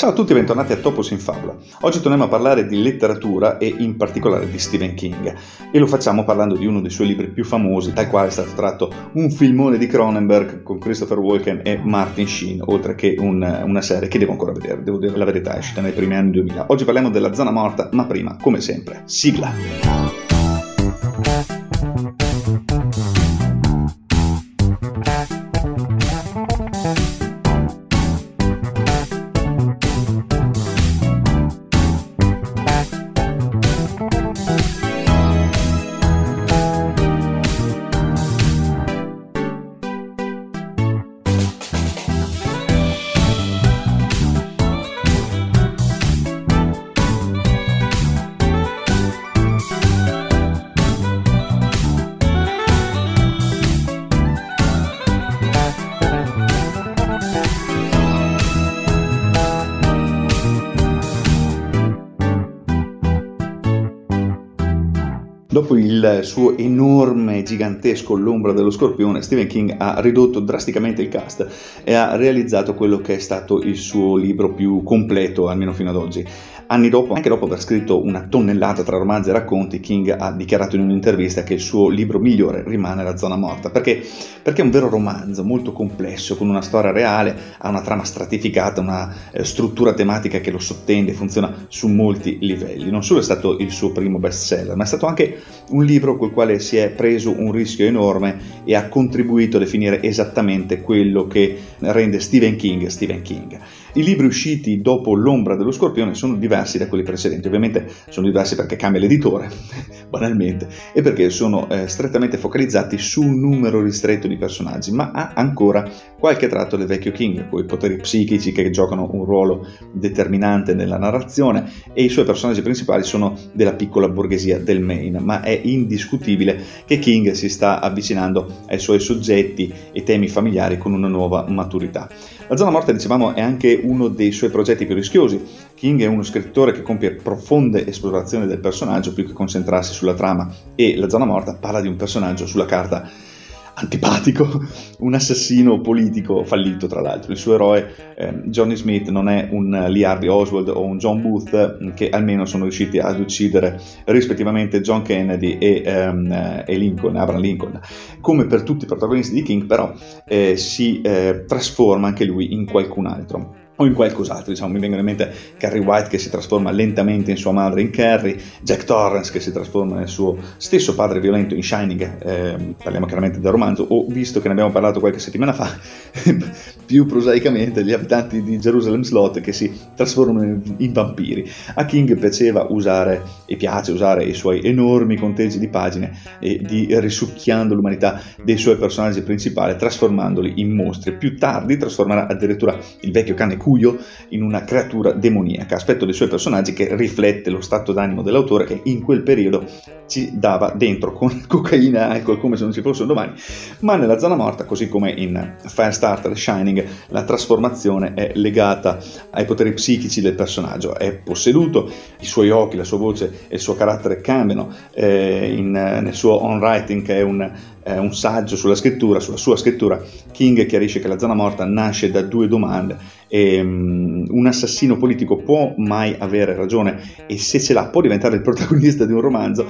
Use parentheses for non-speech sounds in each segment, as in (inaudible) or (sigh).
Ciao a tutti e bentornati a Topos in Fabula. Oggi torniamo a parlare di letteratura e in particolare di Stephen King e lo facciamo parlando di uno dei suoi libri più famosi, dal quale è stato tratto un filmone di Cronenberg con Christopher Walken e Martin Sheen, oltre che un, una serie che devo ancora vedere, devo dire la verità, è uscita nei primi anni 2000. Oggi parliamo della zona morta, ma prima, come sempre, sigla. Dopo il suo enorme, gigantesco L'ombra dello scorpione, Stephen King ha ridotto drasticamente il cast e ha realizzato quello che è stato il suo libro più completo, almeno fino ad oggi. Anni dopo, anche dopo aver scritto una tonnellata tra romanzi e racconti, King ha dichiarato in un'intervista che il suo libro migliore rimane La zona morta, perché, perché è un vero romanzo molto complesso, con una storia reale, ha una trama stratificata, una eh, struttura tematica che lo sottende, funziona su molti livelli. Non solo è stato il suo primo bestseller, ma è stato anche un libro col quale si è preso un rischio enorme e ha contribuito a definire esattamente quello che rende Stephen King Stephen King. I libri usciti dopo L'ombra dello scorpione sono diversi da quelli precedenti, ovviamente sono diversi perché cambia l'editore, (laughs) banalmente, e perché sono eh, strettamente focalizzati su un numero ristretto di personaggi, ma ha ancora qualche tratto del vecchio King, con i poteri psichici che giocano un ruolo determinante nella narrazione e i suoi personaggi principali sono della piccola borghesia del Maine, ma è indiscutibile che King si sta avvicinando ai suoi soggetti e temi familiari con una nuova maturità. La zona morta, dicevamo, è anche uno dei suoi progetti più rischiosi. King è uno scrittore che compie profonde esplorazioni del personaggio più che concentrarsi sulla trama e La zona morta parla di un personaggio sulla carta antipatico, (laughs) un assassino politico fallito tra l'altro. Il suo eroe eh, Johnny Smith non è un Lee Harvey Oswald o un John Booth che almeno sono riusciti ad uccidere rispettivamente John Kennedy e, um, e Lincoln, Abraham Lincoln. Come per tutti i protagonisti di King però eh, si eh, trasforma anche lui in qualcun altro o in qualcos'altro, diciamo, mi vengono in mente Carrie White che si trasforma lentamente in sua madre in Carrie, Jack Torrance che si trasforma nel suo stesso padre violento in Shining, eh, parliamo chiaramente del romanzo, o visto che ne abbiamo parlato qualche settimana fa, (laughs) più prosaicamente gli abitanti di Jerusalem Slot che si trasformano in, vampiri. A King piaceva usare e piace usare i suoi enormi conteggi di pagine e di risucchiando l'umanità dei suoi personaggi principali, trasformandoli in mostri. Più tardi trasformerà addirittura il vecchio cane Q buio in una creatura demoniaca, aspetto dei suoi personaggi che riflette lo stato d'animo dell'autore che in quel periodo ci dava dentro con (laughs) cocaina e alcol come se non ci fosse un domani, ma nella zona morta, così come in Firestarter Shining, la trasformazione è legata ai poteri psichici del personaggio, è posseduto, i suoi occhi, la sua voce e il suo carattere cambiano eh, in, nel suo on writing che è un, eh, un saggio sulla scrittura, sulla sua scrittura, King chiarisce che la zona morta nasce da due domande. E, um, un assassino politico può mai avere ragione? E se ce l'ha può diventare il (laughs) protagonista di un romanzo,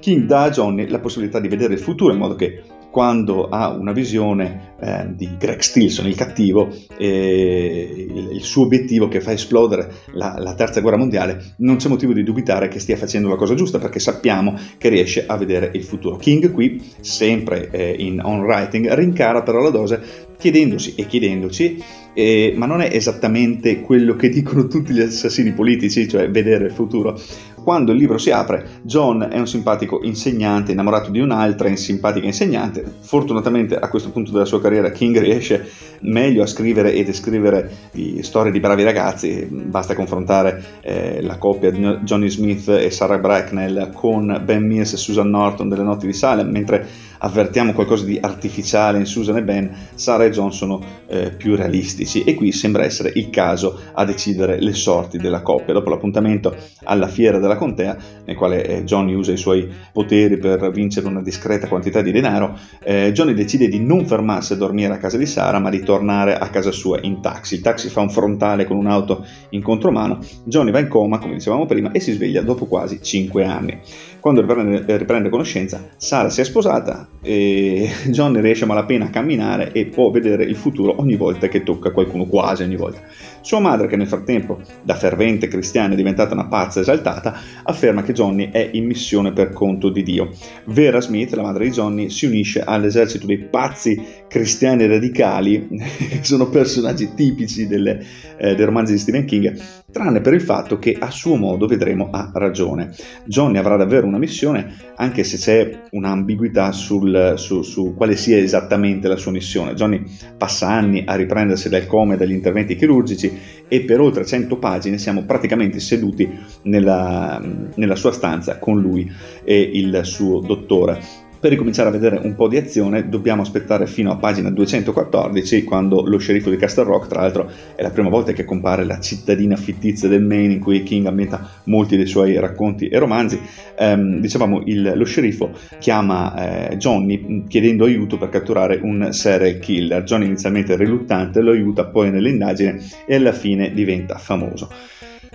King dà a Johnny la possibilità di vedere il futuro in modo che quando ha una visione eh, di Greg Stilson, il cattivo, eh, il, il, suo obiettivo che fa esplodere la, la, terza guerra mondiale, non c'è motivo di dubitare che stia facendo la cosa giusta perché sappiamo che riesce a vedere il futuro. King qui, sempre eh, in on writing, rincara però la dose chiedendosi e chiedendoci, eh, ma non è esattamente quello che dicono tutti gli assassini politici, cioè vedere il futuro. Quando il libro si apre, John è un simpatico insegnante innamorato di un'altra simpatica insegnante. Fortunatamente a questo punto della sua carriera King riesce meglio a scrivere e descrivere di storie di bravi ragazzi, basta confrontare eh, la coppia di Johnny Smith e Sarah Bracknell con Ben Mills e Susan Norton delle notti di Salem, mentre avvertiamo qualcosa di artificiale in Susan e Ben, Sara e John sono eh, più realistici e qui sembra essere il caso a decidere le sorti della coppia. Dopo l'appuntamento alla fiera della contea, nel quale eh, Johnny usa i suoi poteri per vincere una discreta quantità di denaro, eh, Johnny decide di non fermarsi a dormire a casa di Sara, ma di tornare a casa sua in taxi. Il taxi fa un frontale con un'auto in contromano, Johnny va in coma, come dicevamo prima, e si sveglia dopo quasi 5 anni. Quando riprende, riprende conoscenza, Sara si è sposata e (laughs) Johnny riesce a malapena a camminare e può vedere il futuro ogni volta che tocca qualcuno, quasi ogni volta. Sua madre, che nel frattempo da fervente cristiana è diventata una pazza esaltata, afferma che Johnny è in missione per conto di Dio. Vera Smith, la madre di Johnny, si unisce all'esercito dei pazzi cristiani radicali, che (laughs) sono personaggi tipici delle, eh, dei romanzi di Stephen King, tranne per il fatto che a suo modo vedremo ha ragione. Johnny avrà davvero una missione, anche se c'è un'ambiguità sul, su, su quale sia esattamente la sua missione. Johnny passa anni a riprendersi dal coma e dagli interventi chirurgici e per oltre 100 pagine siamo praticamente seduti nella, nella sua stanza con lui e il suo dottore. Per ricominciare a vedere un po' di azione dobbiamo aspettare fino a pagina 214 quando lo sceriffo di Castle Rock, tra l'altro è la prima volta che compare la cittadina fittizia del Maine in cui King ammetta molti dei suoi racconti e romanzi, ehm, dicevamo il, lo sceriffo chiama eh, Johnny chiedendo aiuto per catturare un serial killer. Johnny inizialmente riluttante, lo aiuta poi nell'indagine e alla fine diventa famoso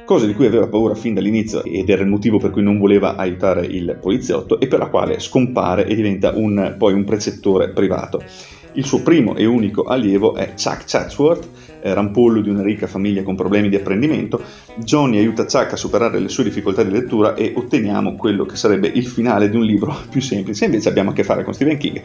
cosa di cui aveva paura fin dall'inizio ed era il motivo per cui non voleva aiutare il poliziotto e per la quale scompare e diventa un, poi un precettore privato. Il suo primo e unico allievo è Chuck Chatsworth, rampollo di una ricca famiglia con problemi di apprendimento. Johnny aiuta Chuck a superare le sue difficoltà di lettura e otteniamo quello che sarebbe il finale di un libro (laughs) più semplice. Invece abbiamo a che fare con Stephen King.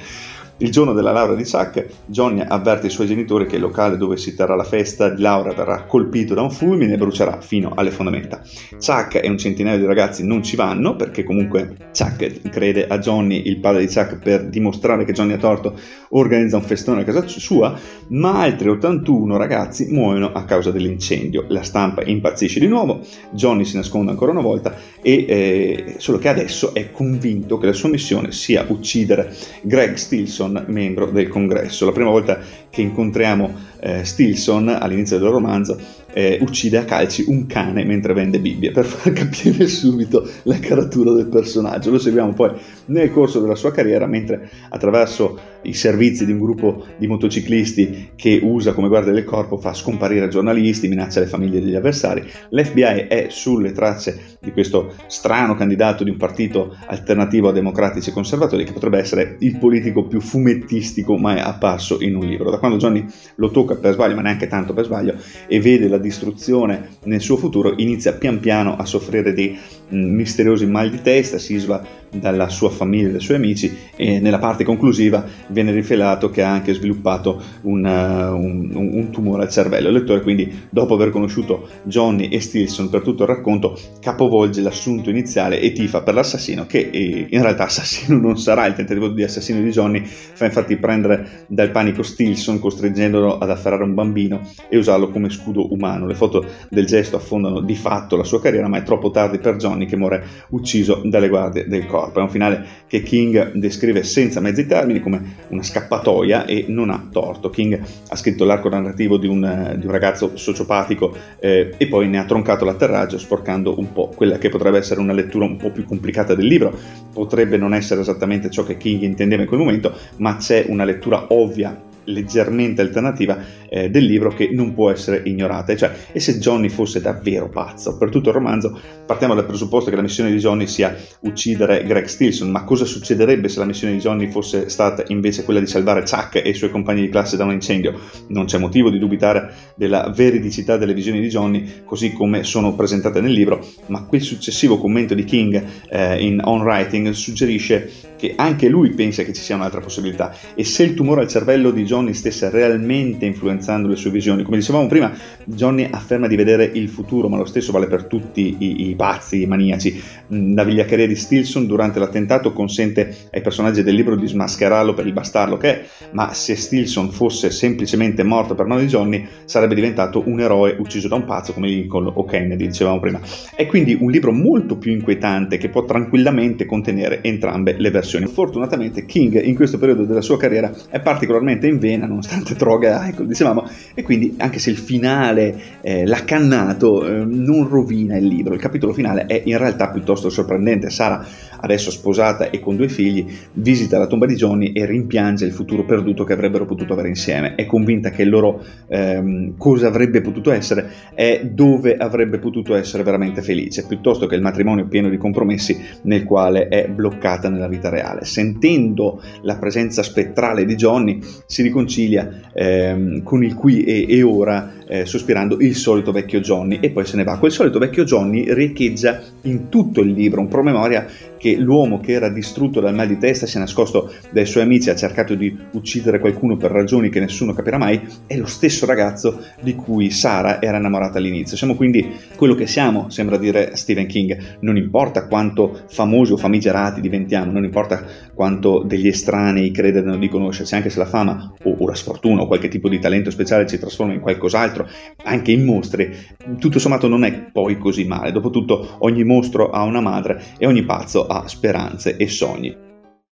Il giorno della laurea di Chuck, Johnny avverte i suoi genitori che il locale dove si terrà la festa di laurea verrà colpito da un fulmine e brucerà fino alle fondamenta. Chuck e un centinaio di ragazzi non ci vanno perché comunque Chuck crede a Johnny, il padre di Chuck, per dimostrare che Johnny ha torto, organizza un festone a casa sua, ma altri 81 ragazzi muoiono a causa dell'incendio. La stampa impazzisce di nuovo, Johnny si nasconde ancora una volta e eh, solo che adesso è convinto che la sua missione sia uccidere Greg Stilson Stilson, membro del congresso. La prima volta che incontriamo eh, Stilson all'inizio del romanzo eh, uccide a calci un cane mentre vende Bibbie per far (laughs) capire subito la caratura del personaggio. Lo seguiamo poi nel corso della sua carriera mentre attraverso i servizi di un gruppo di motociclisti che usa come guardia del corpo fa scomparire giornalisti, minaccia le famiglie degli avversari. L'FBI è sulle tracce di questo strano candidato di un partito alternativo a democratici e conservatori che potrebbe essere il politico più fumettistico mai apparso in un libro. Da quando Johnny lo tocca per sbaglio, ma neanche tanto per sbaglio, e vede la distruzione nel suo futuro, inizia pian piano a soffrire di mm, misteriosi mal di testa, si isva dalla sua famiglia e dai suoi amici e nella parte conclusiva viene rivelato che ha anche sviluppato un, uh, un, un, tumore al cervello. Il lettore quindi dopo aver conosciuto Johnny e Stilson per tutto il racconto capovolge l'assunto iniziale e tifa per l'assassino che eh, in realtà assassino non sarà, il tentativo di assassino di Johnny fa infatti prendere dal panico Stilson costringendolo ad afferrare un bambino e usarlo come scudo umano. Le foto del gesto affondano di fatto la sua carriera ma è troppo tardi per Johnny che muore ucciso dalle guardie del corpo corpo. È un finale che King descrive senza mezzi termini come una scappatoia e non ha torto. King ha scritto l'arco narrativo di un, di un ragazzo sociopatico eh, e poi ne ha troncato l'atterraggio sporcando un po' quella che potrebbe essere una lettura un po' più complicata del libro. Potrebbe non essere esattamente ciò che King intendeva in quel momento, ma c'è una lettura ovvia leggermente alternativa eh, del libro che non può essere ignorata. E, cioè, e se Johnny fosse davvero pazzo? Per tutto il romanzo partiamo dal presupposto che la missione di Johnny sia uccidere Greg Stilson, ma cosa succederebbe se la missione di Johnny fosse stata invece quella di salvare Chuck e i suoi compagni di classe da un incendio? Non c'è motivo di dubitare della veridicità delle visioni di Johnny così come sono presentate nel libro, ma quel successivo commento di King eh, in On Writing suggerisce che anche lui pensa che ci sia un'altra possibilità e se il tumore al cervello di Johnny stesse realmente influenzando le sue visioni. Come dicevamo prima, Johnny afferma di vedere il futuro, ma lo stesso vale per tutti i, i pazzi, i maniaci. Mm, la vigliaccheria di Stilson durante l'attentato consente ai personaggi del libro di smascherarlo per il bastardo che è, ma se Stilson fosse semplicemente morto per mano di Johnny, sarebbe diventato un eroe ucciso da un pazzo come Lincoln o Kennedy, dicevamo prima. È quindi un libro molto più inquietante che può tranquillamente contenere entrambe le versioni. Fortunatamente King in questo periodo della sua carriera è particolarmente in vena, nonostante droga, ecco, dicevamo, e quindi anche se il finale, eh, l'ha cannato, eh, non rovina il libro. Il capitolo finale è in realtà piuttosto sorprendente. Sara, adesso sposata e con due figli, visita la tomba di Johnny e rimpiange il futuro perduto che avrebbero potuto avere insieme. È convinta che loro ehm, cosa avrebbe potuto essere è dove avrebbe potuto essere veramente felice, piuttosto che il matrimonio pieno di compromessi nel quale è bloccata nella vita reale. Sentendo la presenza spettrale di Johnny, si riconcilia ehm, con il qui e, e ora, eh, sospirando il solito vecchio Johnny, e poi se ne va. Quel solito vecchio Johnny riecheggia in tutto il libro, un promemoria che l'uomo che era distrutto dal mal di testa si è nascosto dai suoi amici, ha cercato di uccidere qualcuno per ragioni che nessuno capirà mai, è lo stesso ragazzo di cui Sara era innamorata all'inizio. Siamo quindi quello che siamo, sembra dire Stephen King, non importa quanto famosi o famigerati diventiamo, non importa quanto degli estranei credano di conoscerci, anche se la fama o, o la sfortuna o qualche tipo di talento speciale ci trasforma in qualcos'altro, anche in mostri, tutto sommato non è poi così male. Dopotutto ogni mostro ha una madre e ogni pazzo ha speranze e sogni.